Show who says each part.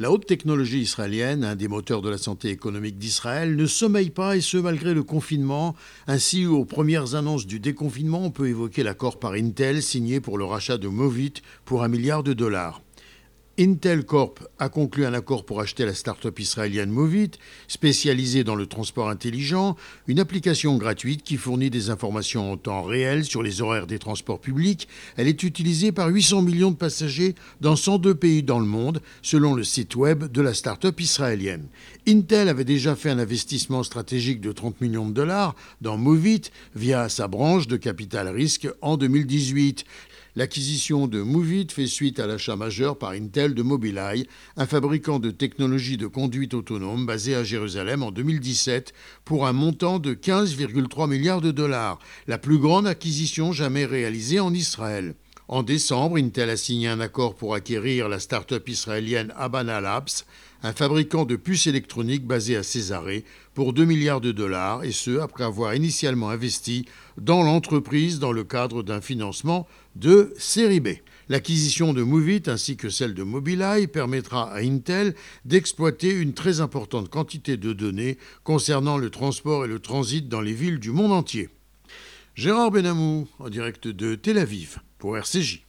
Speaker 1: La haute technologie israélienne, un des moteurs de la santé économique d'Israël, ne sommeille pas et ce malgré le confinement. Ainsi, aux premières annonces du déconfinement, on peut évoquer l'accord par Intel signé pour le rachat de Movit pour un milliard de dollars. Intel Corp a conclu un accord pour acheter la start-up israélienne Movit, spécialisée dans le transport intelligent, une application gratuite qui fournit des informations en temps réel sur les horaires des transports publics. Elle est utilisée par 800 millions de passagers dans 102 pays dans le monde, selon le site web de la start-up israélienne. Intel avait déjà fait un investissement stratégique de 30 millions de dollars dans Movit via sa branche de capital risque en 2018. L'acquisition de Movit fait suite à l'achat majeur par Intel de Mobileye, un fabricant de technologies de conduite autonome basé à Jérusalem en 2017, pour un montant de 15,3 milliards de dollars, la plus grande acquisition jamais réalisée en Israël. En décembre, Intel a signé un accord pour acquérir la start-up israélienne Habana Labs, un fabricant de puces électroniques basé à Césarée, pour 2 milliards de dollars, et ce, après avoir initialement investi dans l'entreprise dans le cadre d'un financement de série B. L'acquisition de Movit ainsi que celle de Mobileye permettra à Intel d'exploiter une très importante quantité de données concernant le transport et le transit dans les villes du monde entier. Gérard Benamou, en direct de Tel Aviv, pour RCJ.